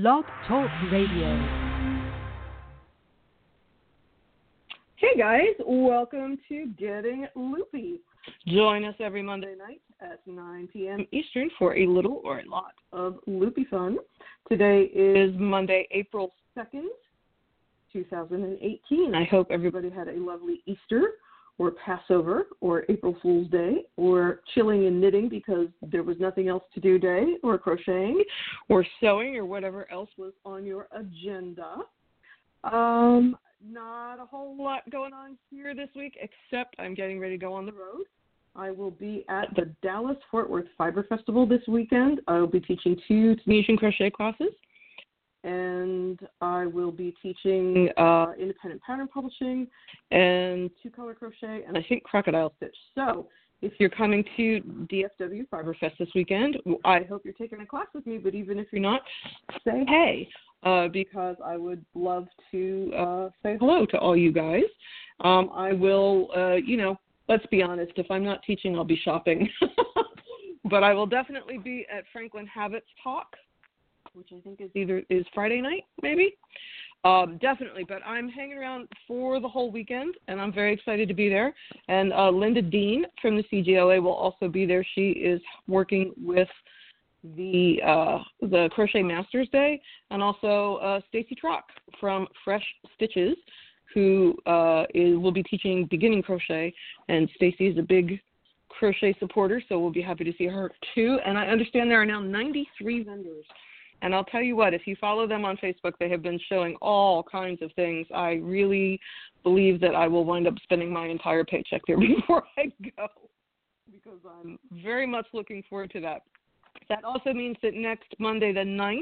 Blog Talk Radio. Hey guys, welcome to Getting Loopy. Join us every Monday night at 9 p.m. Eastern for a little or a lot of loopy fun. Today is Monday, April 2nd, 2018. I hope everybody had a lovely Easter or Passover or April Fool's Day or chilling and knitting because there was nothing else to do day or crocheting or sewing or whatever else was on your agenda. Um, not a whole lot going on here this week except I'm getting ready to go on the road. I will be at the Dallas Fort Worth Fiber Festival this weekend. I will be teaching two Tunisian crochet classes and I will be teaching uh, independent pattern publishing and two color crochet and I think crocodile stitch. So if you're coming to DFW Fiber Fest this weekend, I hope you're taking a class with me. But even if you're not, say hey uh, because I would love to uh, say hello to all you guys. Um, I will, uh, you know, let's be honest. If I'm not teaching, I'll be shopping. but I will definitely be at Franklin Habit's Talk which I think is either is Friday night, maybe. Um, definitely, but I'm hanging around for the whole weekend, and I'm very excited to be there. And uh, Linda Dean from the CGOA will also be there. She is working with the uh, the Crochet Masters Day, and also uh, Stacy Trock from Fresh Stitches, who uh, will be teaching beginning crochet. And Stacy is a big crochet supporter, so we'll be happy to see her too. And I understand there are now 93 vendors and I'll tell you what, if you follow them on Facebook, they have been showing all kinds of things. I really believe that I will wind up spending my entire paycheck there before I go because I'm very much looking forward to that. That also means that next Monday, the 9th,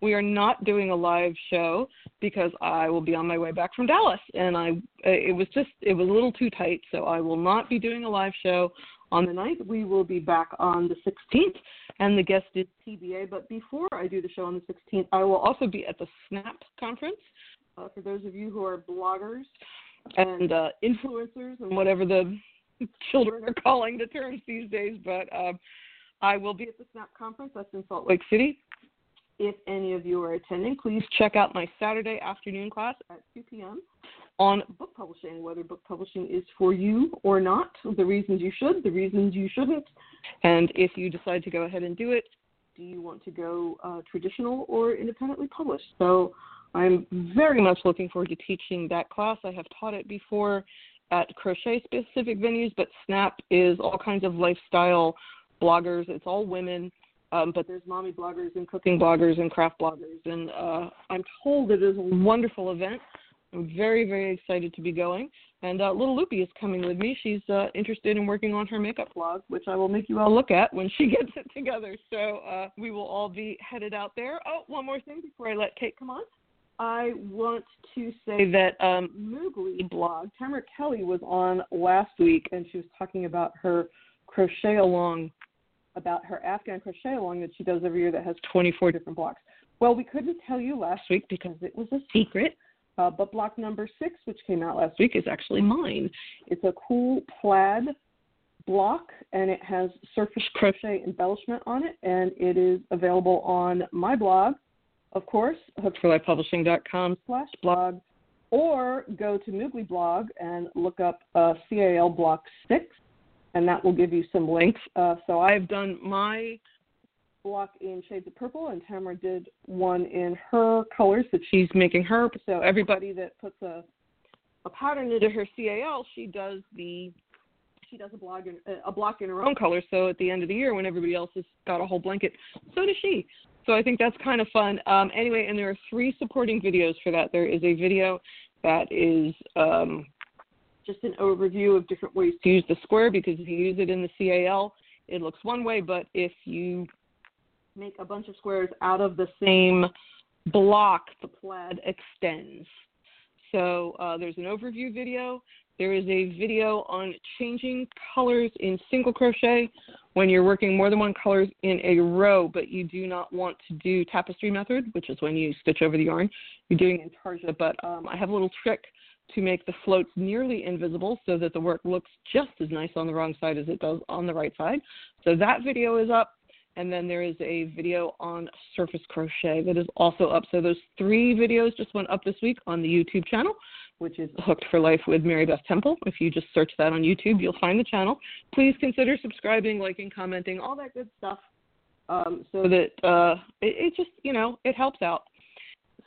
we are not doing a live show because I will be on my way back from Dallas, and I it was just it was a little too tight, so I will not be doing a live show on the 9th. We will be back on the 16th, and the guest is TBA. But before I do the show on the 16th, I will also be at the SNAP conference. Uh, for those of you who are bloggers and uh, influencers and whatever the children are calling the terms these days, but um, I will be at the SNAP conference. That's in Salt Lake City. If any of you are attending, please check out my Saturday afternoon class at 2 p.m on book publishing, whether book publishing is for you or not, the reasons you should, the reasons you shouldn't, and if you decide to go ahead and do it, do you want to go uh, traditional or independently published? So I'm very much looking forward to teaching that class. I have taught it before at crochet specific venues, but Snap is all kinds of lifestyle bloggers. It's all women. Um, but there's mommy bloggers and cooking bloggers and craft bloggers, and uh, I'm told it is a wonderful event. I'm very, very excited to be going. And uh, Little Loopy is coming with me. She's uh, interested in working on her makeup blog, which I will make you all look at when she gets it together. So uh, we will all be headed out there. Oh, one more thing before I let Kate come on. I want to say that um, Moogly blog, Tamara Kelly was on last week, and she was talking about her crochet along, about her Afghan crochet along that she does every year that has 24 different blocks. Well, we couldn't tell you last week because it was a secret. Uh, but block number six, which came out last week, is actually mine. It's a cool plaid block, and it has surface crochet embellishment on it, and it is available on my blog, of course, hookedforlifepublishing.com slash blog, or go to Moogly blog and look up uh, CAL block six, and that will give you some links. Uh, so I've done my block in shades of purple, and Tamara did one in her colors that she's making her. So everybody that puts a a pattern into her CAL, she does the she does a blog in, a block in her own color. So at the end of the year, when everybody else has got a whole blanket, so does she. So I think that's kind of fun. Um, anyway, and there are three supporting videos for that. There is a video that is um, just an overview of different ways to use the square because if you use it in the CAL, it looks one way, but if you make a bunch of squares out of the same block the plaid extends. So uh, there's an overview video. There is a video on changing colors in single crochet when you're working more than one colors in a row, but you do not want to do tapestry method, which is when you stitch over the yarn. You're doing intarsia, but um, I have a little trick to make the floats nearly invisible so that the work looks just as nice on the wrong side as it does on the right side. So that video is up. and then there is a video on surface crochet that is also up. So those three videos just went up this week on the YouTube channel, which is Hooked for Life with Mary Beth Temple. If you just search that on YouTube, you'll find the channel. Please consider subscribing, liking, commenting, all that good stuff, um, so that uh, it, it just you know it helps out.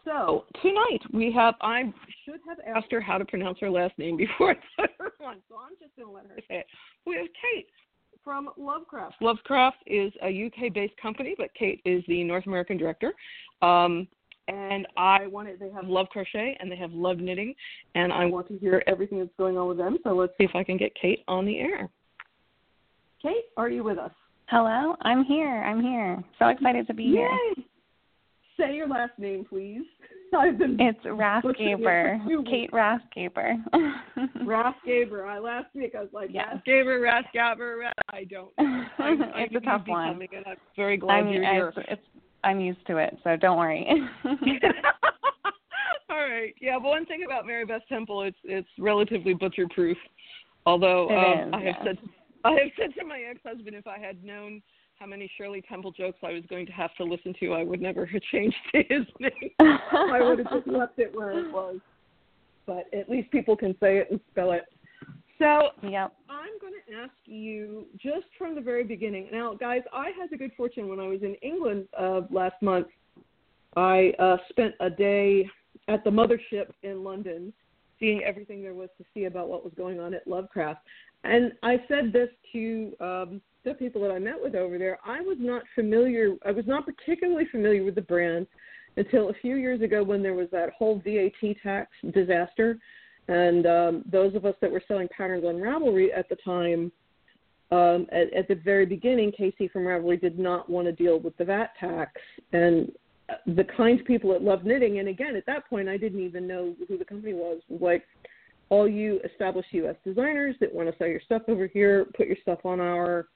So tonight we have. I should have asked her how to pronounce her last name before I put her on, so I'm just going to let her say it. We have Kate from Lovecraft. Lovecraft is a UK-based company, but Kate is the North American director. Um, and I wanted they have Love Crochet and they have Love Knitting, and I want to hear everything that's going on with them. So let's see if I can get Kate on the air. Kate, are you with us? Hello, I'm here. I'm here. So excited to be Yay. here. Say your last name, please. I've been. It's Rathgaber. Kate Rathgaber. Rathgaber. I last week I was like yeah. Rathgaber, Rathgaber. I don't. I'm, it's a tough one. I'm very glad I'm, you're I, here. It's, it's, I'm used to it, so don't worry. All right. Yeah, but one thing about Mary Beth Temple, it's it's relatively butcher proof. Although um, is, I have yeah. said I have said to my ex husband if I had known how many Shirley Temple jokes I was going to have to listen to, I would never have changed his name. I would have just left it where it was. But at least people can say it and spell it. So yep. I'm going to ask you just from the very beginning. Now, guys, I had the good fortune when I was in England uh, last month. I uh, spent a day at the mothership in London, seeing everything there was to see about what was going on at Lovecraft. And I said this to um, the people that I met with over there. I was not familiar. I was not particularly familiar with the brand until a few years ago when there was that whole VAT tax disaster. And um, those of us that were selling patterns on Ravelry at the time, um, at, at the very beginning, Casey from Ravelry did not want to deal with the VAT tax. And the kind people that love knitting, and again, at that point, I didn't even know who the company was. Like all you established U.S. designers that want to sell your stuff over here, put your stuff on our,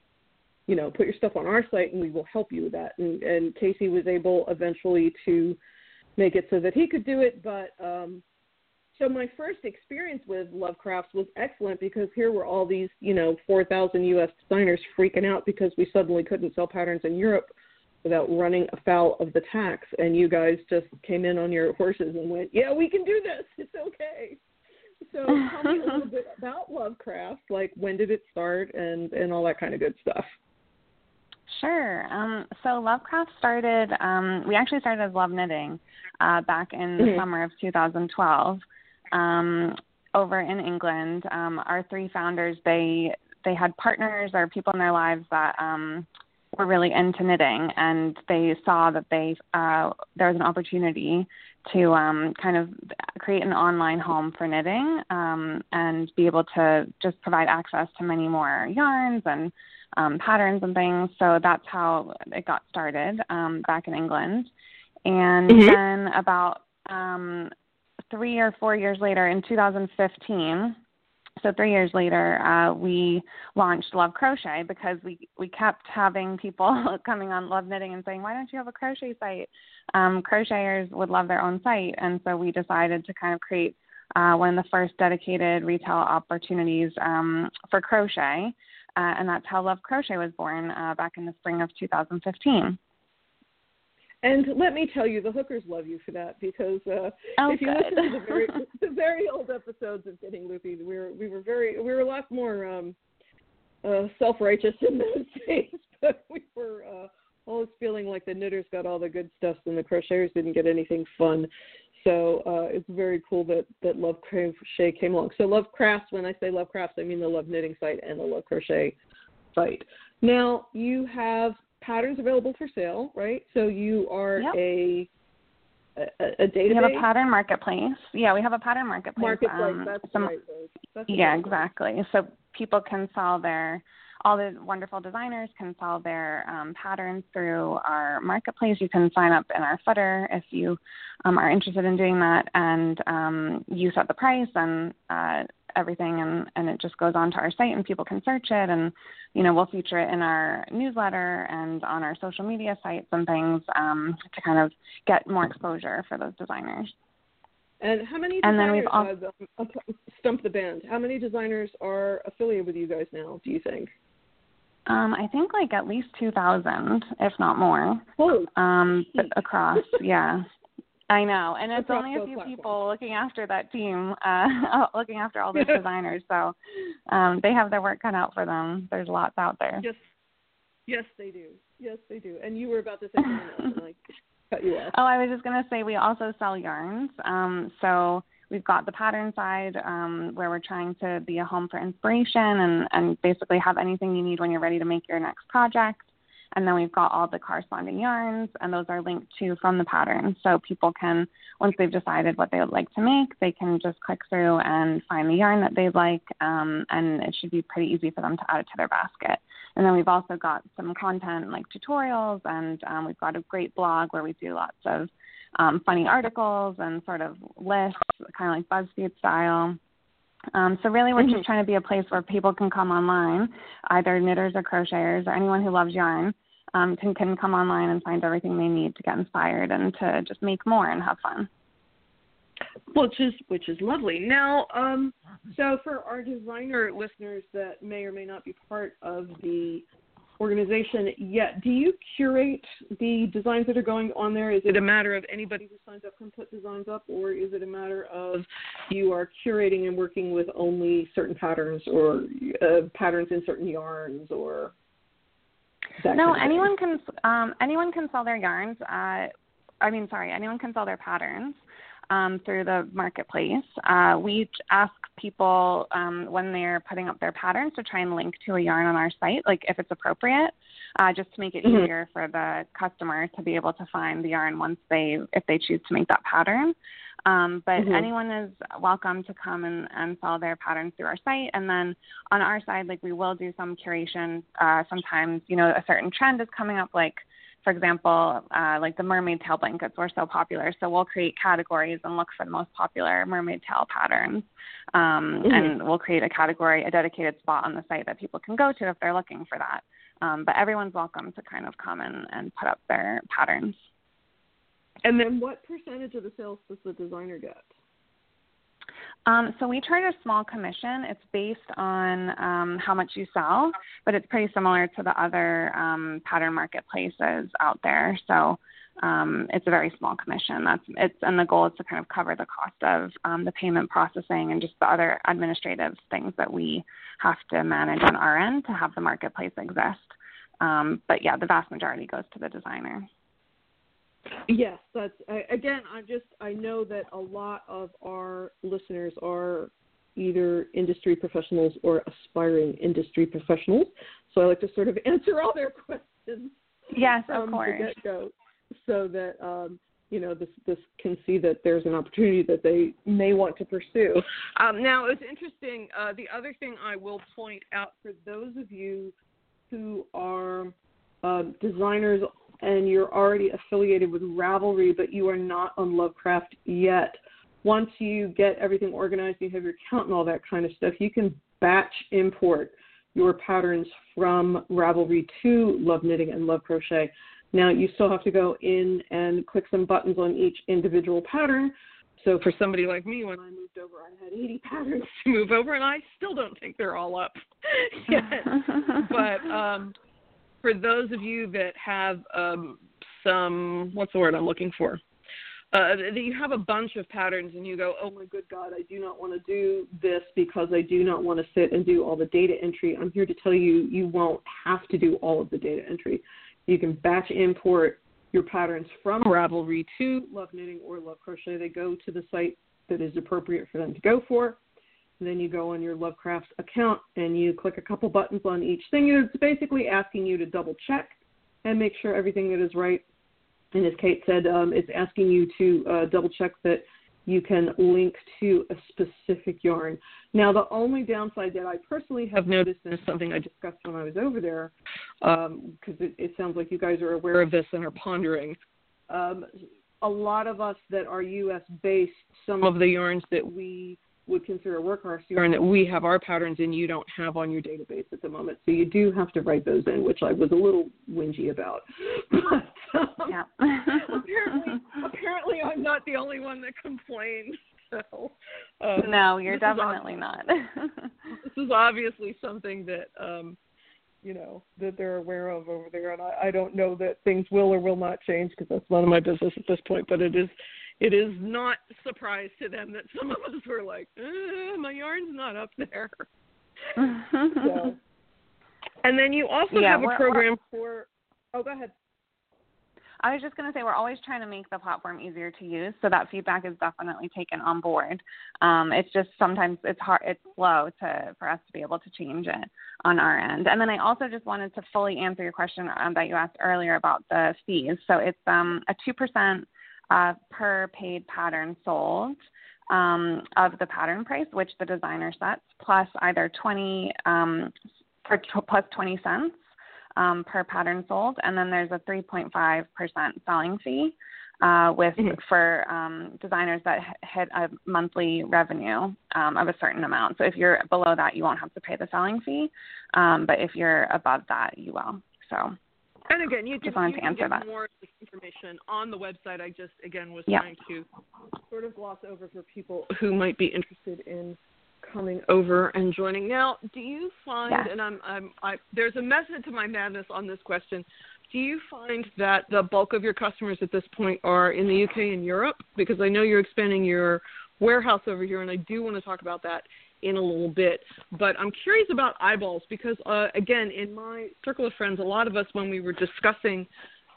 you know, put your stuff on our site, and we will help you with that. And, and Casey was able eventually to make it so that he could do it, but um, so my first experience with Lovecrafts was excellent because here were all these, you know, 4,000 U.S. designers freaking out because we suddenly couldn't sell patterns in Europe without running afoul of the tax, and you guys just came in on your horses and went, "Yeah, we can do this. It's okay." So tell me a little bit about Lovecraft, like when did it start, and and all that kind of good stuff. Sure. Um, so Lovecraft started. Um, we actually started as Love Knitting uh, back in the Mhm. summer of 2012 um, over in England. Um, our three founders they they had partners or people in their lives that um, were really into knitting, and they saw that they uh, there was an opportunity to um, kind of create an online home for knitting um, and be able to just provide access to many more yarns and um, patterns and things. So that's how it got started um, back in England. And Mhm. then about um, three or four years later, in 2015, so three years later, uh, we launched Love Crochet because we we kept having people coming on Love Knitting and saying, "Why don't you have a crochet site?" Um, crocheters would love their own site, and so we decided to kind of create uh, one of the first dedicated retail opportunities um, for crochet, uh, and that's how Love Crochet was born uh, back in the spring of 2015. And let me tell you, the hookers love you for that because uh, Oh, if you good. listen to the very the very old episodes of Getting Loopy, we were we were very we were a lot more um, uh, self righteous in those days, but we were uh, always feeling like the knitters got all the good stuff and the crocheters didn't get anything fun. So uh, it's very cool that that Love Crochet came along. So Love Crafts, when I say Love Crafts, I mean the Love Knitting site and the Love Crochet site. Now you have patterns available for sale, right? So you are Yep. a, a a database We have a pattern marketplace. Yeah, we have a pattern marketplace. marketplace. Um, that's some- right. That's Yeah, right. exactly. So people can sell their all the wonderful designers can sell their um, patterns through our marketplace. You can sign up in our footer if you um, are interested in doing that, and um, you set the price and uh, everything, and, and it just goes onto our site, and people can search it, and you know we'll feature it in our newsletter and on our social media sites and things um, to kind of get more exposure for those designers. And how many And then designers? we've uh, uh, stump the band. How many designers are affiliated with you guys now? Do you think? Um, I think like at least two thousand, if not more. Oh, um, across, yeah. I know, and it's Across only a few platforms. people looking after that team, uh, looking after all those designers. So um, they have their work cut out for them. There's lots out there. yes, yes, they do. Yes, they do. And you were about to say something else, I cut you off. Oh, I was just going to say we also sell yarns. Um, so we've got the pattern side um, where we're trying to be a home for inspiration and, and basically have anything you need when you're ready to make your next project. And then we've got all the corresponding yarns, and those are linked to from the pattern. So people can, once they've decided what they would like to make, they can just click through and find the yarn that they'd like, um, and it should be pretty easy for them to add it to their basket. And then we've also got some content like tutorials, and um, we've got a great blog where we do lots of um, funny articles and sort of lists, kind of like BuzzFeed style. Um, so really, we're Mhm. just trying to be a place where people can come online, either knitters or crocheters or anyone who loves yarn um, can can come online and find everything they need to get inspired and to just make more and have fun. which is which is lovely. Now, um, so for our designer listeners that may or may not be part of the organization yet, do you curate the designs that are going on there? Is it a matter of anybody who signs up can put designs up, or is it a matter of you are curating and working with only certain patterns or uh, patterns in certain yarns or no, anyone can um, anyone can sell their yarns. Uh, I mean, sorry, anyone can sell their patterns um, through the marketplace. Uh, we ask people um, when they're putting up their patterns to try and link to a yarn on our site, like if it's appropriate, uh, just to make it Mhm. easier for the customer to be able to find the yarn once they if they choose to make that pattern. Um, but Mhm. anyone is welcome to come and, and sell their patterns through our site. And then on our side, like we will do some curation. Uh, sometimes, you know, a certain trend is coming up, like for example, uh, like the mermaid tail blankets were so popular. So we'll create categories and look for the most popular mermaid tail patterns. Um, Mhm. And we'll create a category, a dedicated spot on the site that people can go to if they're looking for that. Um, but everyone's welcome to kind of come and, and put up their patterns. And then, what percentage of the sales does the designer get? Um, so we charge a small commission. It's based on um, how much you sell, but it's pretty similar to the other um, pattern marketplaces out there. So um, it's a very small commission. That's it's and the goal is to kind of cover the cost of um, the payment processing and just the other administrative things that we have to manage on our end to have the marketplace exist. Um, but yeah, the vast majority goes to the designer. Yes, that's I, again. I'm just I know that a lot of our listeners are either industry professionals or aspiring industry professionals. So I like to sort of answer all their questions Yes, from of course. the so that um, you know this this can see that there's an opportunity that they may want to pursue. Um, now it's interesting. Uh, the other thing I will point out for those of you who are um, designers and you're already affiliated with Ravelry, but you are not on Lovecraft yet. Once you get everything organized, you have your account and all that kind of stuff, you can batch import your patterns from Ravelry to Love Knitting and Love Crochet. Now, you still have to go in and click some buttons on each individual pattern. So, for somebody like me, when I moved over, I had 80 patterns to move over, and I still don't think they're all up yet. but um, for those of you that have um, some, what's the word I'm looking for? Uh, that you have a bunch of patterns and you go, oh my good God, I do not want to do this because I do not want to sit and do all the data entry. I'm here to tell you, you won't have to do all of the data entry. You can batch import your patterns from Ravelry to Love Knitting or Love Crochet. They go to the site that is appropriate for them to go for. And then you go on your Lovecrafts account and you click a couple buttons on each thing. It's basically asking you to double check and make sure everything that is right. And as Kate said, um, it's asking you to uh, double check that you can link to a specific yarn. Now, the only downside that I personally have noticed, and it's something I discussed when I was over there, because um, it, it sounds like you guys are aware of this and are pondering. Um, a lot of us that are U.S. based, some of the yarns that we would consider a workhorse yarn that we have our patterns in you don't have on your database at the moment. So you do have to write those in, which I was a little whingy about. But, um, yeah. apparently, apparently I'm not the only one that complains. So, um, no, you're definitely not. this is obviously something that um, you know that they're aware of over there. And I, I don't know that things will or will not change because that's none of my business at this point. But it is it is not a surprise to them that some of us were like, eh, my yarn's not up there. so. And then you also yeah, have a program for. Oh, go ahead. I was just going to say we're always trying to make the platform easier to use, so that feedback is definitely taken on board. Um, it's just sometimes it's hard, it's slow to for us to be able to change it on our end. And then I also just wanted to fully answer your question um, that you asked earlier about the fees. So it's um, a two percent uh, per paid pattern sold um, of the pattern price, which the designer sets, plus either 20 um, for t- plus 20 cents um, per pattern sold, and then there's a 3.5% selling fee uh, with mm-hmm. for um, designers that hit a monthly revenue um, of a certain amount. So if you're below that, you won't have to pay the selling fee, um, but if you're above that, you will. So. And again, you can, just wanted you to answer get that. more information on the website. I just again was trying to sort of gloss over for people who might be interested in coming over and joining. Now, do you find, yes. and I'm, I'm, I, there's a method to my madness on this question. Do you find that the bulk of your customers at this point are in the UK and Europe? Because I know you're expanding your warehouse over here, and I do want to talk about that in a little bit. But I'm curious about eyeballs because, uh, again, in my circle of friends, a lot of us, when we were discussing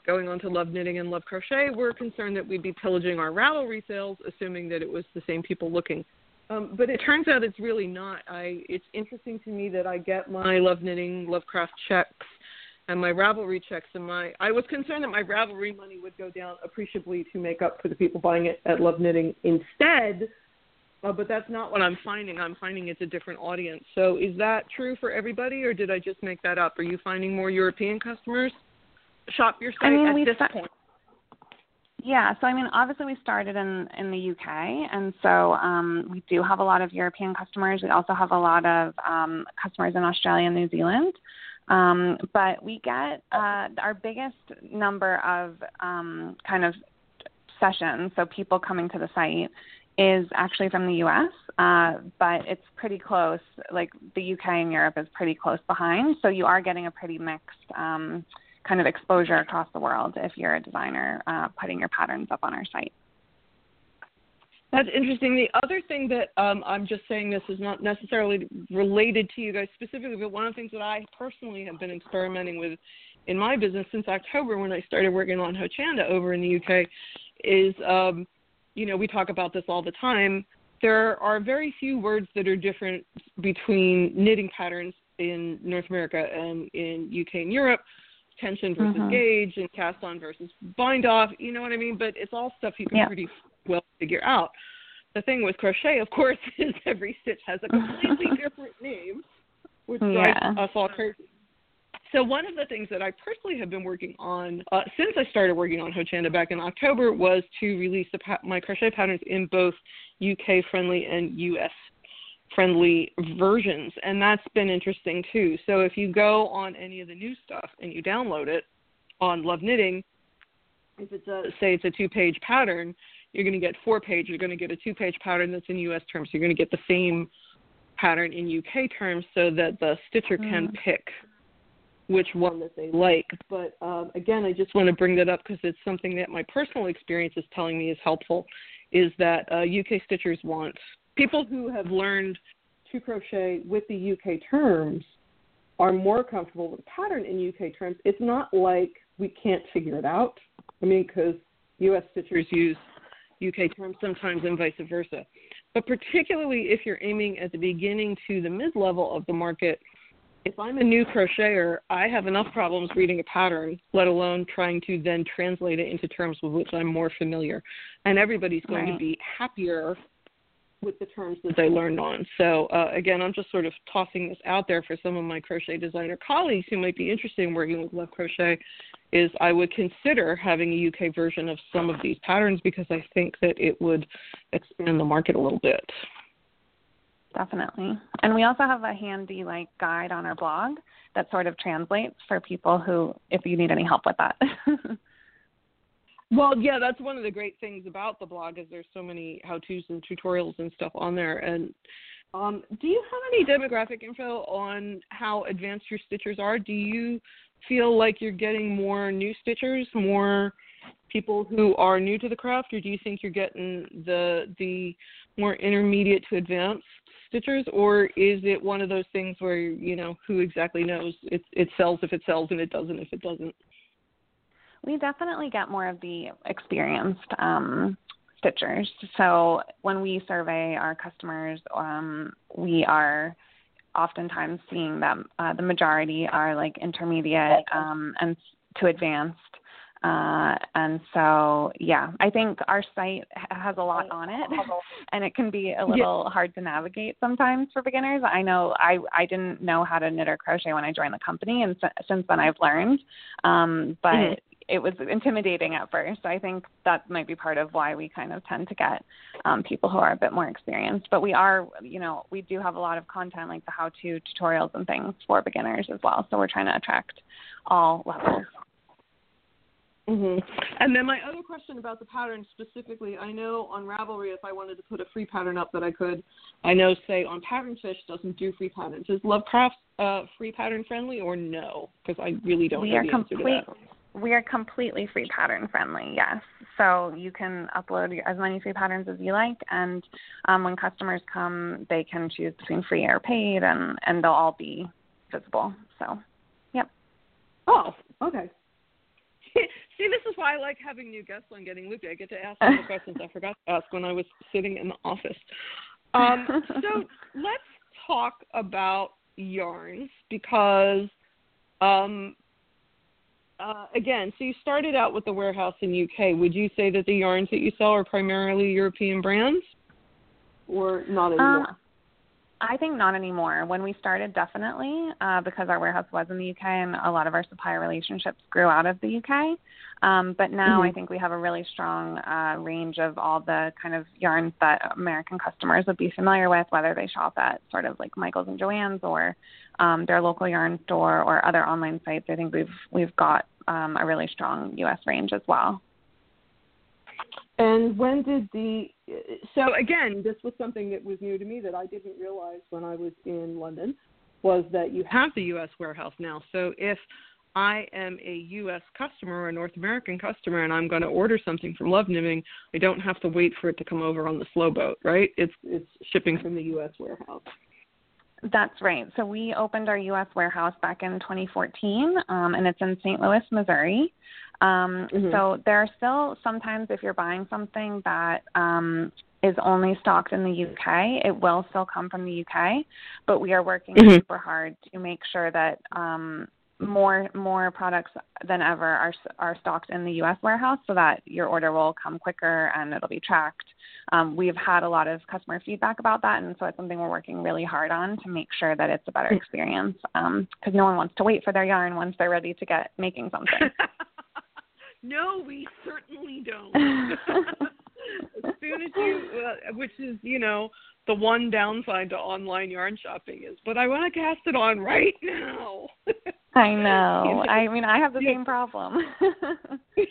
going on to Love Knitting and Love Crochet, were concerned that we'd be pillaging our Ravelry sales, assuming that it was the same people looking um, but it turns out it's really not. I it's interesting to me that I get my love knitting, love craft checks and my Ravelry checks and my I was concerned that my Ravelry money would go down appreciably to make up for the people buying it at Love Knitting instead. Uh, but that's not what I'm finding. I'm finding it's a different audience. So is that true for everybody, or did I just make that up? Are you finding more European customers shop your site I mean, at this st- point? Yeah, so I mean, obviously we started in in the UK, and so um, we do have a lot of European customers. We also have a lot of um, customers in Australia and New Zealand. Um, but we get uh, our biggest number of um, kind of sessions, so people coming to the site, is actually from the U.S. Uh, but it's pretty close. Like the UK and Europe is pretty close behind, so you are getting a pretty mixed. Um, kind of exposure across the world if you're a designer uh, putting your patterns up on our site. That's interesting. The other thing that um, I'm just saying this is not necessarily related to you guys specifically, but one of the things that I personally have been experimenting with in my business since October when I started working on Hochanda over in the UK is, um, you know, we talk about this all the time. There are very few words that are different between knitting patterns in North America and in UK and Europe tension versus mm-hmm. gauge and cast on versus bind off. You know what I mean? But it's all stuff you can yeah. pretty well figure out. The thing with crochet, of course, is every stitch has a completely different name, which drives us all crazy. So one of the things that I personally have been working on uh, since I started working on Hochanda back in October was to release pa- my crochet patterns in both UK friendly and US friendly versions. And that's been interesting too. So if you go on any of the new stuff and you download it on love knitting if it's a say it's a two page pattern you're going to get four page you're going to get a two page pattern that's in us terms. You're going to get the same pattern in uk terms so that the stitcher mm. can pick which one that they like but um, again i just want to bring that up because it's something that my personal experience is telling me is helpful is that uh, uk stitchers want people who have learned to crochet with the UK terms are more comfortable with pattern in UK terms. It's not like we can't figure it out. I mean, because US stitchers use UK terms sometimes and vice versa. But particularly if you're aiming at the beginning to the mid level of the market, if I'm a new crocheter, I have enough problems reading a pattern, let alone trying to then translate it into terms with which I'm more familiar. And everybody's going right. to be happier with the terms that they learned on. So uh, again, I'm just sort of tossing this out there for some of my crochet designer colleagues who might be interested in working with Love Crochet. Is I would consider having a UK version of some of these patterns because I think that it would expand the market a little bit. Definitely. And we also have a handy like guide on our blog that sort of translates for people who if you need any help with that. Well, yeah, that's one of the great things about the blog is there's so many how-tos and tutorials and stuff on there, and Um, do you have any demographic info on how advanced your stitchers are? Do you feel like you're getting more new stitchers, more people who are new to the craft, or do you think you're getting the the more intermediate to advanced stitchers, or is it one of those things where you know who exactly knows? It it sells if it sells, and it doesn't if it doesn't. We definitely get more of the experienced um, stitchers. So when we survey our customers, um, we are oftentimes seeing that uh, the majority are like intermediate um, and to advanced. Uh, and so, yeah, I think our site has a lot on it, and it can be a little yeah. hard to navigate sometimes for beginners. I know I I didn't know how to knit or crochet when I joined the company, and since then I've learned. Um, but mm-hmm it was intimidating at first. I think that might be part of why we kind of tend to get um, people who are a bit more experienced. But we are, you know, we do have a lot of content like the how-to tutorials and things for beginners as well. So we're trying to attract all levels. Mm-hmm. And then my other question about the pattern specifically, I know on Ravelry, if I wanted to put a free pattern up that I could, I know say on Patternfish doesn't do free patterns. Is Lovecraft uh, free pattern friendly or no? Because I really don't we know are the complete, answer to that. We are completely free pattern friendly, yes. So you can upload as many free patterns as you like, and um, when customers come, they can choose between free or paid, and and they'll all be visible. So, yep. Oh, okay. See, this is why I like having new guests on Getting Loopy. I get to ask all the questions I forgot to ask when I was sitting in the office. Um, so let's talk about yarns because um, uh, again, so you started out with the warehouse in UK. Would you say that the yarns that you sell are primarily European brands, or not anymore? Um, I think not anymore. When we started, definitely, uh, because our warehouse was in the UK and a lot of our supplier relationships grew out of the UK. Um, but now mm-hmm. I think we have a really strong uh, range of all the kind of yarns that American customers would be familiar with, whether they shop at sort of like Michaels and Joann's or um, their local yarn store or other online sites. I think we've we've got um, a really strong U.S. range as well. And when did the so again, this was something that was new to me that I didn't realize when I was in London was that you have the U.S. warehouse now. So if I am a U.S. customer a North American customer and I'm going to order something from Love Knitting, I don't have to wait for it to come over on the slow boat, right? It's it's shipping from the U.S. warehouse. That's right. So we opened our U.S. warehouse back in 2014, um, and it's in St. Louis, Missouri. Um, mm-hmm. So there are still sometimes if you're buying something that um, is only stocked in the UK, it will still come from the UK. But we are working mm-hmm. super hard to make sure that um, more more products than ever are are stocked in the U.S. warehouse, so that your order will come quicker and it'll be tracked. Um, we've had a lot of customer feedback about that, and so it's something we're working really hard on to make sure that it's a better experience. Because um, no one wants to wait for their yarn once they're ready to get making something. no, we certainly don't. as soon as you, uh, which is you know the one downside to online yarn shopping is, but I want to cast it on right now. I know. I mean, I have the same problem. you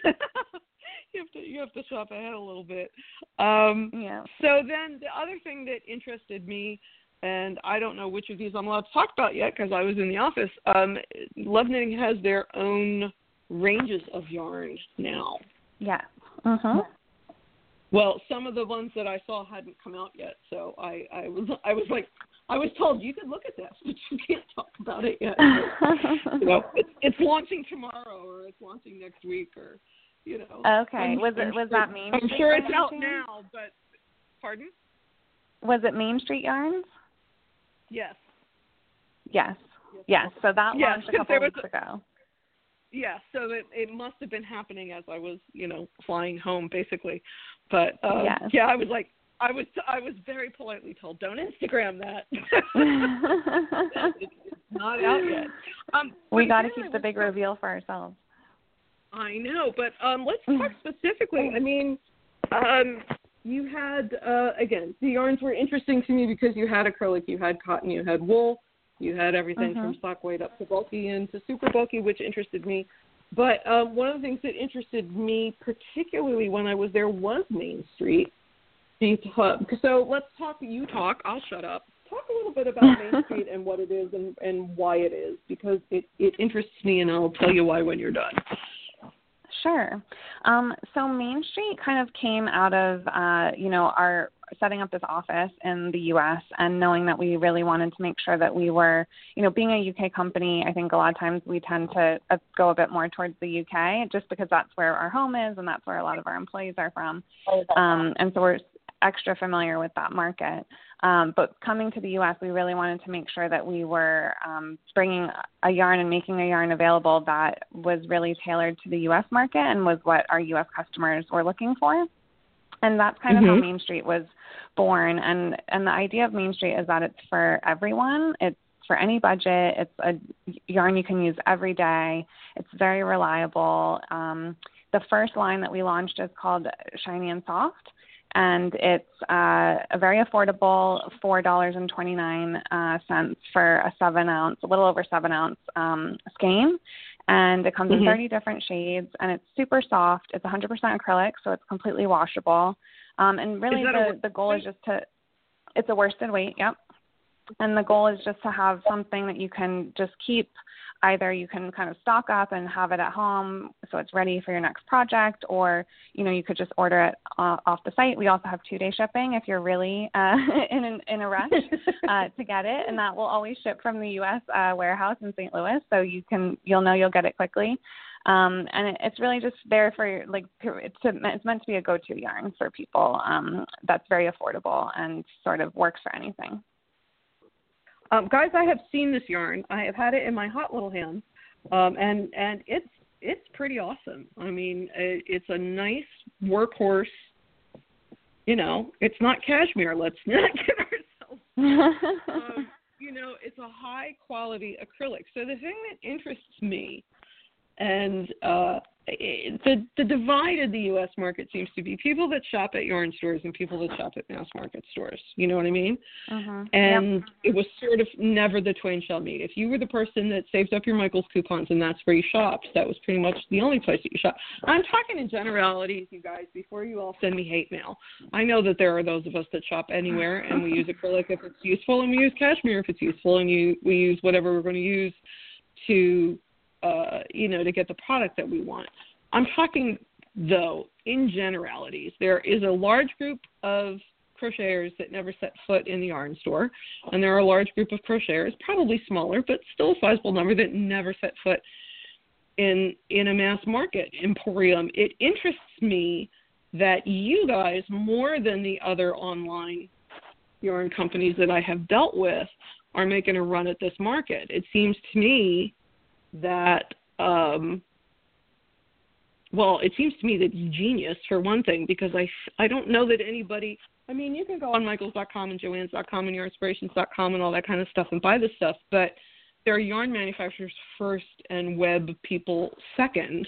have to you have to shop ahead a little bit. Um, yeah. So then the other thing that interested me, and I don't know which of these I'm allowed to talk about yet because I was in the office. Um, Love Knitting has their own ranges of yarns now. Yeah. Uh huh. Well, some of the ones that I saw hadn't come out yet, so I I was I was like I was told you could look at this, but you can't talk about it yet. you know, it's, it's launching tomorrow or it's launching next week or you know. Okay. I'm, was it was that Main I'm sure it's out now, but pardon? Was it Main Street Yarns? Yes. Yes. Yes. So that yes, launched a couple weeks a, ago yeah, so it it must have been happening as I was, you know, flying home basically. But um yes. yeah, I was like I was I was very politely told, "Don't Instagram that." it's, not out yet. Um, we got to keep the big reveal for ourselves. I know, but um, let's talk specifically. I mean, um, you had uh, again the yarns were interesting to me because you had acrylic, you had cotton, you had wool, you had everything from mm-hmm. stock weight up to bulky and to super bulky, which interested me. But um, one of the things that interested me, particularly when I was there, was Main Street. So let's talk. You talk. I'll shut up. Talk a little bit about Main Street and what it is and, and why it is, because it, it interests me, and I'll tell you why when you're done. Sure. Um, so Main Street kind of came out of, uh, you know, our setting up this office in the U.S. and knowing that we really wanted to make sure that we were, you know, being a UK company. I think a lot of times we tend to uh, go a bit more towards the UK just because that's where our home is and that's where a lot of our employees are from. Um, and so we're extra familiar with that market. Um, but coming to the U.S., we really wanted to make sure that we were um, bringing a yarn and making a yarn available that was really tailored to the U.S. market and was what our U.S. customers were looking for. And that's kind mm-hmm. of how mm-hmm. Main Street was born. And and the idea of Main Street is that it's for everyone. It's for any budget. It's a yarn you can use every day. It's very reliable. Um, the first line that we launched is called Shiny and Soft and it's uh, a very affordable four dollars and twenty nine uh, cents for a seven ounce, a little over seven ounce um, skein, and it comes mm-hmm. in thirty different shades, and it's super soft. It's 100% acrylic, so it's completely washable. Um, and really, the the goal is just to it's a worsted weight, yep. And the goal is just to have something that you can just keep either you can kind of stock up and have it at home so it's ready for your next project or you know you could just order it uh, off the site. We also have two day shipping if you're really uh, in, an, in a rush uh, to get it and that will always ship from the us uh, warehouse in st louis so you can you'll know you'll get it quickly. Um, and it, it's really just there for like it's, a, it's meant to be a go-to yarn for people um, that's very affordable and sort of works for anything um, guys, I have seen this yarn. I have had it in my hot little hands, um, and and it's it's pretty awesome. I mean, it, it's a nice workhorse. You know, it's not cashmere. Let's not get ourselves. um, you know, it's a high quality acrylic. So the thing that interests me, and uh, the the divide in the U.S. market seems to be people that shop at yarn stores and people that shop at mass market stores. You know what I mean? Uh-huh. And yep. it was sort of never the twain shall meet. If you were the person that saved up your Michaels coupons and that's where you shopped, that was pretty much the only place that you shopped. I'm talking in generalities, you guys. Before you all send me hate mail, I know that there are those of us that shop anywhere and we use acrylic if it's useful, and we use cashmere if it's useful, and you we use whatever we're going to use to uh, you know, to get the product that we want. I'm talking though in generalities. There is a large group of crocheters that never set foot in the yarn store, and there are a large group of crocheters, probably smaller, but still a sizable number that never set foot in in a mass market emporium. It interests me that you guys, more than the other online yarn companies that I have dealt with, are making a run at this market. It seems to me that um, well, it seems to me that it's genius for one thing because I I don't know that anybody. I mean, you can go on Michaels.com and Joann's.com and YarnSpirations.com and all that kind of stuff and buy this stuff, but there are yarn manufacturers first and web people 2nd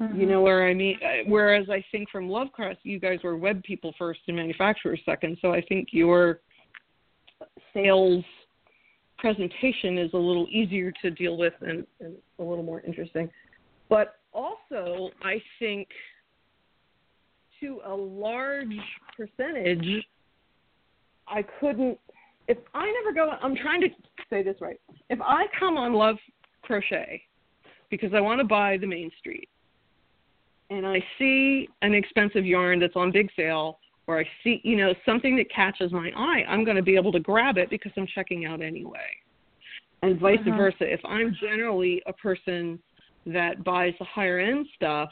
mm-hmm. You know where I mean? Uh, whereas I think from Lovecrafts, you guys were web people first and manufacturers second. So I think your sales presentation is a little easier to deal with and, and a little more interesting. But also, I think to a large percentage, I couldn't. If I never go, I'm trying to say this right. If I come on Love Crochet because I want to buy the Main Street, and I see an expensive yarn that's on big sale, or I see, you know, something that catches my eye, I'm going to be able to grab it because I'm checking out anyway. And vice uh-huh. versa. If I'm generally a person that buys the higher end stuff,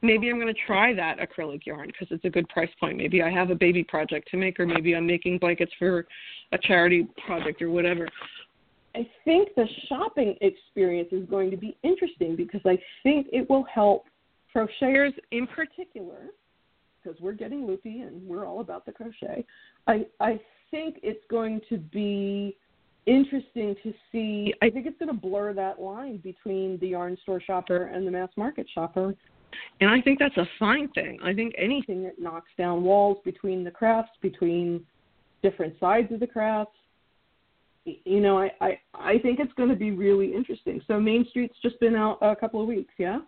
maybe I'm going to try that acrylic yarn because it's a good price point. Maybe I have a baby project to make, or maybe I'm making blankets for a charity project or whatever. I think the shopping experience is going to be interesting because I think it will help crocheters in particular, because we're getting loopy and we're all about the crochet. I I think it's going to be interesting to see. I think it's going to blur that line between the yarn store shopper and the mass market shopper. And I think that's a fine thing. I think anything that knocks down walls between the crafts, between different sides of the crafts, you know, I, I, I think it's going to be really interesting. So Main Street's just been out a couple of weeks, yeah?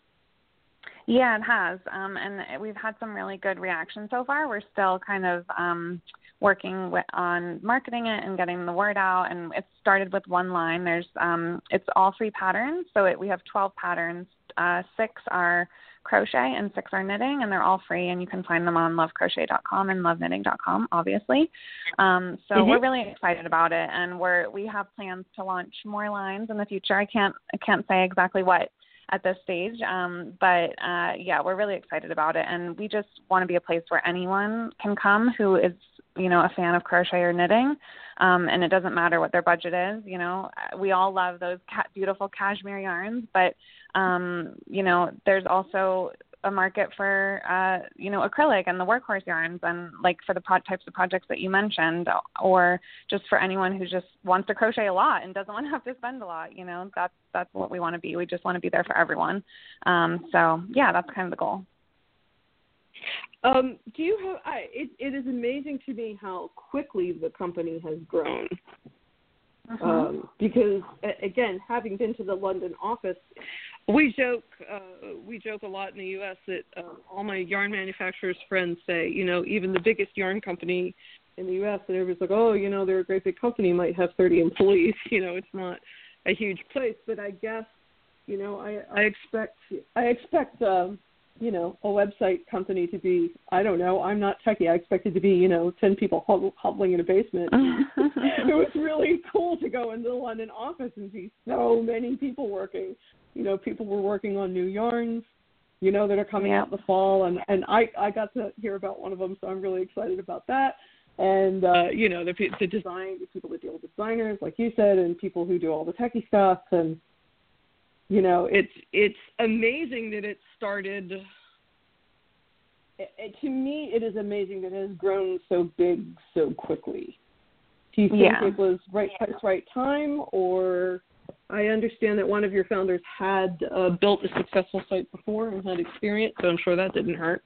Yeah, it has. Um, and we've had some really good reaction so far. We're still kind of um, working with, on marketing it and getting the word out. And it started with one line. There's um, it's all free patterns, so it, we have 12 patterns. Uh, six are crochet and six are knitting, and they're all free. And you can find them on lovecrochet.com and loveknitting.com, obviously. Um, so mm-hmm. we're really excited about it, and we're we have plans to launch more lines in the future. I can't I can't say exactly what at this stage. Um, but uh, yeah, we're really excited about it, and we just want to be a place where anyone can come who is you know a fan of crochet or knitting um and it doesn't matter what their budget is you know we all love those ca- beautiful cashmere yarns but um you know there's also a market for uh, you know acrylic and the workhorse yarns and like for the pro- types of projects that you mentioned or just for anyone who just wants to crochet a lot and doesn't want to have to spend a lot you know that's that's what we want to be. We just want to be there for everyone. Um, so yeah that's kind of the goal. Um, do you have I, it, it is amazing to me how quickly the company has grown. Uh-huh. um, because again having been to the london office we joke uh, we joke a lot in the U.S. that uh, all my yarn manufacturers friends say, you know, even the biggest yarn company in the U.S. and everybody's like, oh, you know, they're a great big company, might have 30 employees. You know, it's not a huge place, but I guess, you know, I I expect I expect um, you know a website company to be I don't know I'm not techie I expected to be you know ten people hobbling in a basement. it was really cool to go into the London office and see so many people working you know, people were working on new yarns, you know, that are coming yeah. out in the fall, and and I I got to hear about one of them, so I'm really excited about that. And uh, you know, the the design, the people that deal with designers, like you said, and people who do all the techie stuff, and you know, it's it's amazing that it started. It, it, to me, it is amazing that it has grown so big so quickly. Do you think yeah. it was right place, right time, or I understand that one of your founders had uh, built a successful site before and had experience, so I'm sure that didn't hurt.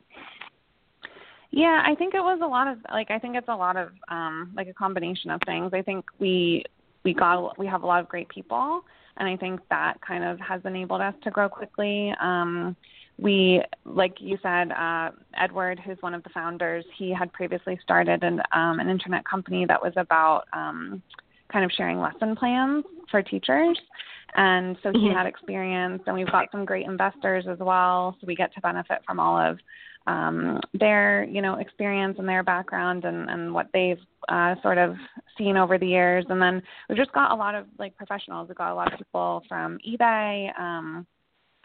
Yeah, I think it was a lot of like I think it's a lot of um like a combination of things. I think we we got we have a lot of great people and I think that kind of has enabled us to grow quickly. Um we like you said uh Edward who's one of the founders, he had previously started an um an internet company that was about um kind of sharing lesson plans for teachers. And so he mm-hmm. had experience, and we've got some great investors as well. So we get to benefit from all of um, their, you know, experience and their background and, and what they've uh, sort of seen over the years. And then we've just got a lot of like professionals. We've got a lot of people from eBay um,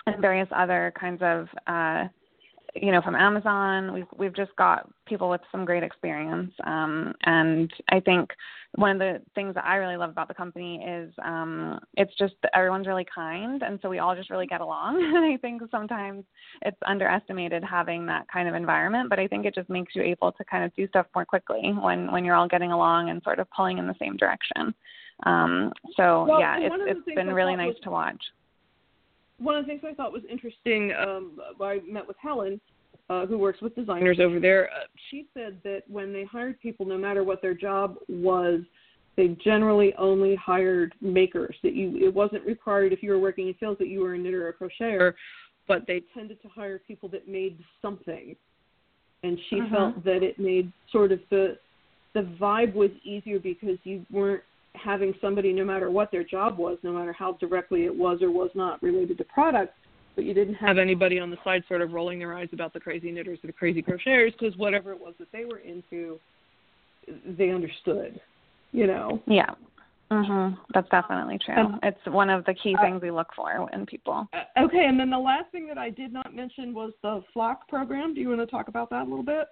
and various other kinds of uh, you know from Amazon. We've we've just got people with some great experience, um, and I think one of the things that I really love about the company is um, it's just everyone's really kind, and so we all just really get along. and I think sometimes it's underestimated having that kind of environment, but I think it just makes you able to kind of do stuff more quickly when when you're all getting along and sort of pulling in the same direction. Um, so well, yeah, it's it's been really nice was- to watch one of the things I thought was interesting, um, I met with Helen, uh, who works with designers over there. Uh, she said that when they hired people, no matter what their job was, they generally only hired makers. That you, it wasn't required if you were working in sales that you were a knitter or a crocheter, but they tended to hire people that made something. And she uh-huh. felt that it made sort of the the vibe was easier because you weren't having somebody, no matter what their job was, no matter how directly it was or was not related to product, but you didn't have anybody on the side sort of rolling their eyes about the crazy knitters or the crazy crocheters because whatever it was that they were into, they understood, you know. Yeah. Mhm. That's definitely true. Um, it's one of the key uh, things we look for in people. Uh, okay, and then the last thing that I did not mention was the flock program. Do you want to talk about that a little bit?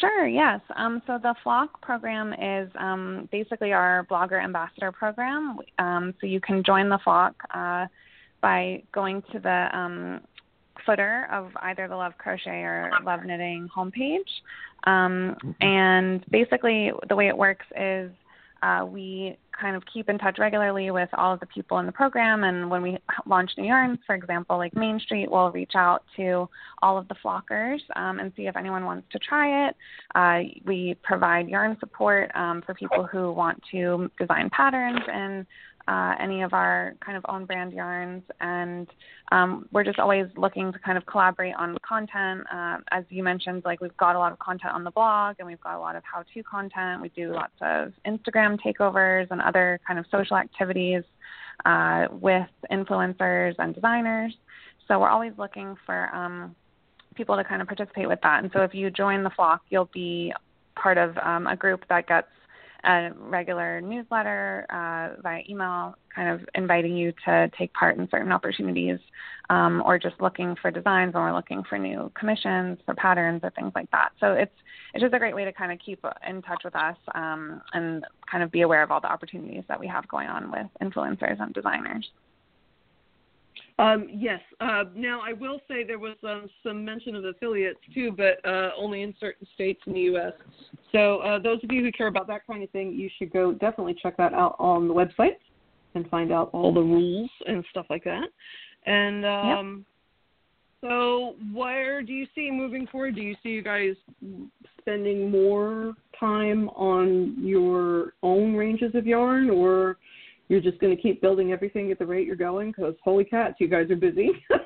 Sure, yes. Um, so the Flock program is um, basically our blogger ambassador program. Um, so you can join the Flock uh, by going to the um, footer of either the Love Crochet or Love Knitting homepage. Um, and basically, the way it works is uh, we kind of keep in touch regularly with all of the people in the program. And when we launch new yarns, for example, like Main Street, we'll reach out to all of the flockers um, and see if anyone wants to try it. Uh, we provide yarn support um, for people who want to design patterns and uh, any of our kind of own brand yarns, and um, we're just always looking to kind of collaborate on content. Uh, as you mentioned, like we've got a lot of content on the blog, and we've got a lot of how-to content. We do lots of Instagram takeovers and other kind of social activities uh, with influencers and designers. So we're always looking for um, people to kind of participate with that. And so if you join the flock, you'll be part of um, a group that gets a regular newsletter uh, via email, kind of inviting you to take part in certain opportunities, um, or just looking for designs when we're looking for new commissions for patterns or things like that. So it's it's just a great way to kind of keep in touch with us um, and kind of be aware of all the opportunities that we have going on with influencers and designers. Um, yes. Uh, now, I will say there was um, some mention of affiliates too, but uh, only in certain states in the U.S. So, uh, those of you who care about that kind of thing, you should go definitely check that out on the website and find out all the rules and stuff like that. And um, yep. so, where do you see moving forward? Do you see you guys spending more time on your own ranges of yarn, or you're just going to keep building everything at the rate you're going because holy cats you guys are busy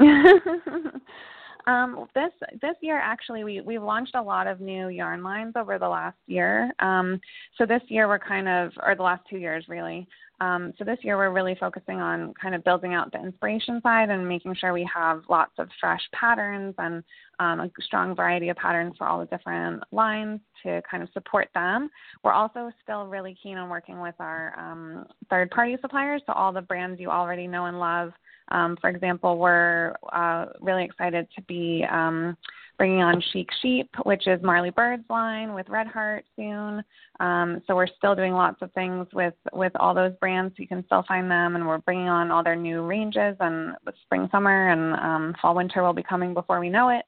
um, this this year actually we we've launched a lot of new yarn lines over the last year um, so this year we're kind of or the last two years really um, so this year we're really focusing on kind of building out the inspiration side and making sure we have lots of fresh patterns and um, a strong variety of patterns for all the different lines to kind of support them. We're also still really keen on working with our um, third party suppliers, so all the brands you already know and love. Um, for example, we're uh, really excited to be um, bringing on Chic Sheep, which is Marly Bird's line with Red Heart soon. Um, so we're still doing lots of things with with all those brands. You can still find them, and we're bringing on all their new ranges. And spring, summer, and um, fall, winter will be coming before we know it.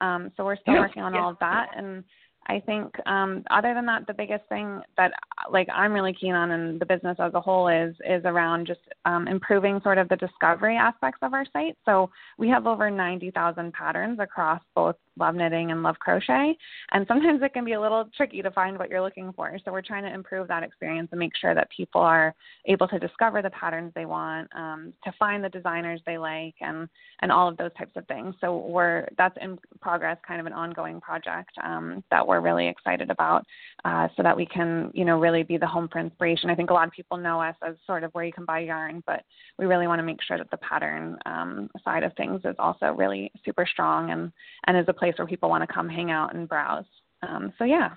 Um, so we're still working on all of that, and I think um, other than that, the biggest thing that like I'm really keen on in the business as a whole is is around just um, improving sort of the discovery aspects of our site. So we have over 90,000 patterns across both love knitting and love crochet, and sometimes it can be a little tricky to find what you're looking for. So we're trying to improve that experience and make sure that people are able to discover the patterns they want, um, to find the designers they like, and and all of those types of things. So we're that's in progress, kind of an ongoing project um, that we're we're really excited about uh, so that we can, you know, really be the home for inspiration. I think a lot of people know us as sort of where you can buy yarn, but we really want to make sure that the pattern um, side of things is also really super strong and, and is a place where people want to come hang out and browse. Um, so, yeah.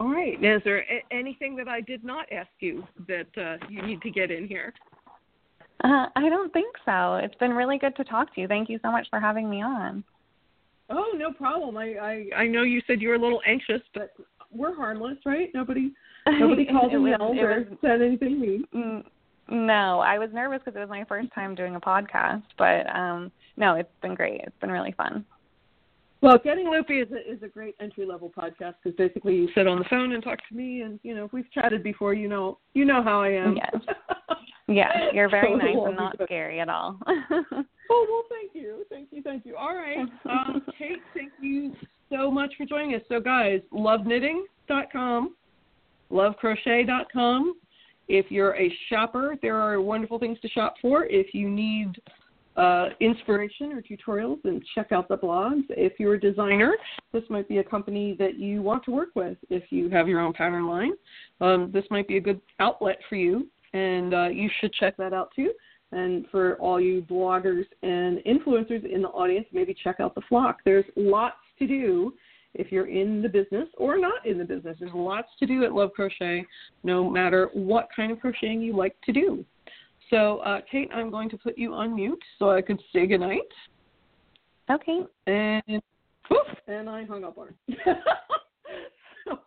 All right. Is there anything that I did not ask you that uh, you need to get in here? Uh, I don't think so. It's been really good to talk to you. Thank you so much for having me on. Oh, no problem. I, I I know you said you were a little anxious, but we're harmless, right? Nobody nobody called and yelled or said anything mean. Mm, no, I was nervous because it was my first time doing a podcast, but um no, it's been great. It's been really fun. Well, getting loopy is a, is a great entry level podcast because basically you sit on the phone and talk to me, and you know if we've chatted before, you know you know how I am. Yes. yes, you're very nice and not scary at all. Oh well, thank you, thank you, thank you. All right, um, Kate, thank you so much for joining us. So, guys, loveknitting.com, lovecrochet.com. If you're a shopper, there are wonderful things to shop for. If you need uh, inspiration or tutorials, then check out the blogs. If you're a designer, this might be a company that you want to work with. If you have your own pattern line, um, this might be a good outlet for you, and uh, you should check that out too. And for all you bloggers and influencers in the audience, maybe check out the flock. There's lots to do if you're in the business or not in the business. There's lots to do at Love Crochet, no matter what kind of crocheting you like to do. So, uh, Kate, I'm going to put you on mute so I could say goodnight. Okay. And poof, and I hung up on her. so,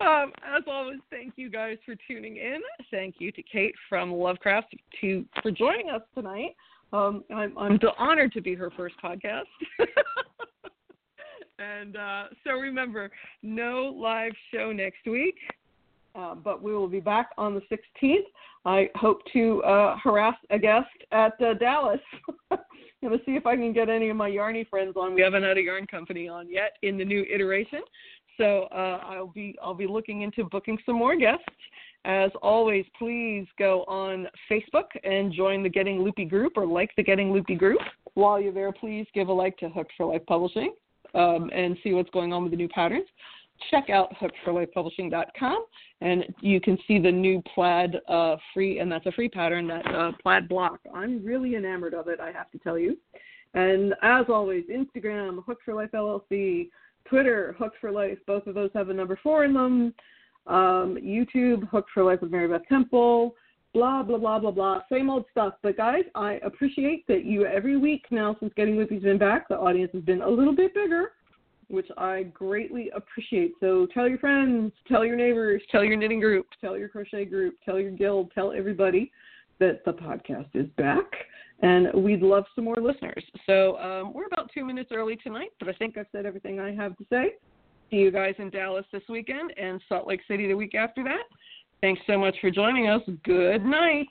um, as always, thank you guys for tuning in. Thank you to Kate from Lovecrafts to for joining us tonight. Um, I'm, I'm honored to be her first podcast. and uh, so remember, no live show next week, uh, but we will be back on the 16th. I hope to uh, harass a guest at uh, Dallas. To see if I can get any of my Yarny friends on. We haven't had a yarn company on yet in the new iteration. So uh, I'll be I'll be looking into booking some more guests, As always, please go on Facebook and join the Getting Loopy group or like the Getting Loopy group. While you're there, please give a like to Hooked for Life Publishing um, and see what's going on with the new patterns. Check out hookedforlifepublishing.com and you can see the new plaid uh, free, and that's a free pattern, that uh, plaid block. I'm really enamored of it, I have to tell you. And as always, Instagram, Hooked for Life LLC, Twitter, Hooked for Life. Both of those have a number four in them. Um, YouTube, Hooked for Life with Mary Beth Temple. Blah blah blah blah blah. Same old stuff. But guys, I appreciate that you every week now since Getting Loopy's been back, the audience has been a little bit bigger, which I greatly appreciate. So tell your friends, tell your neighbors, tell your knitting group, tell your crochet group, tell your guild, tell everybody that the podcast is back and we'd love some more listeners. So um, we're about two minutes early tonight, but I think I've said everything I have to say. See you guys in Dallas this weekend and Salt Lake City the week after that. Thanks so much for joining us. Good night.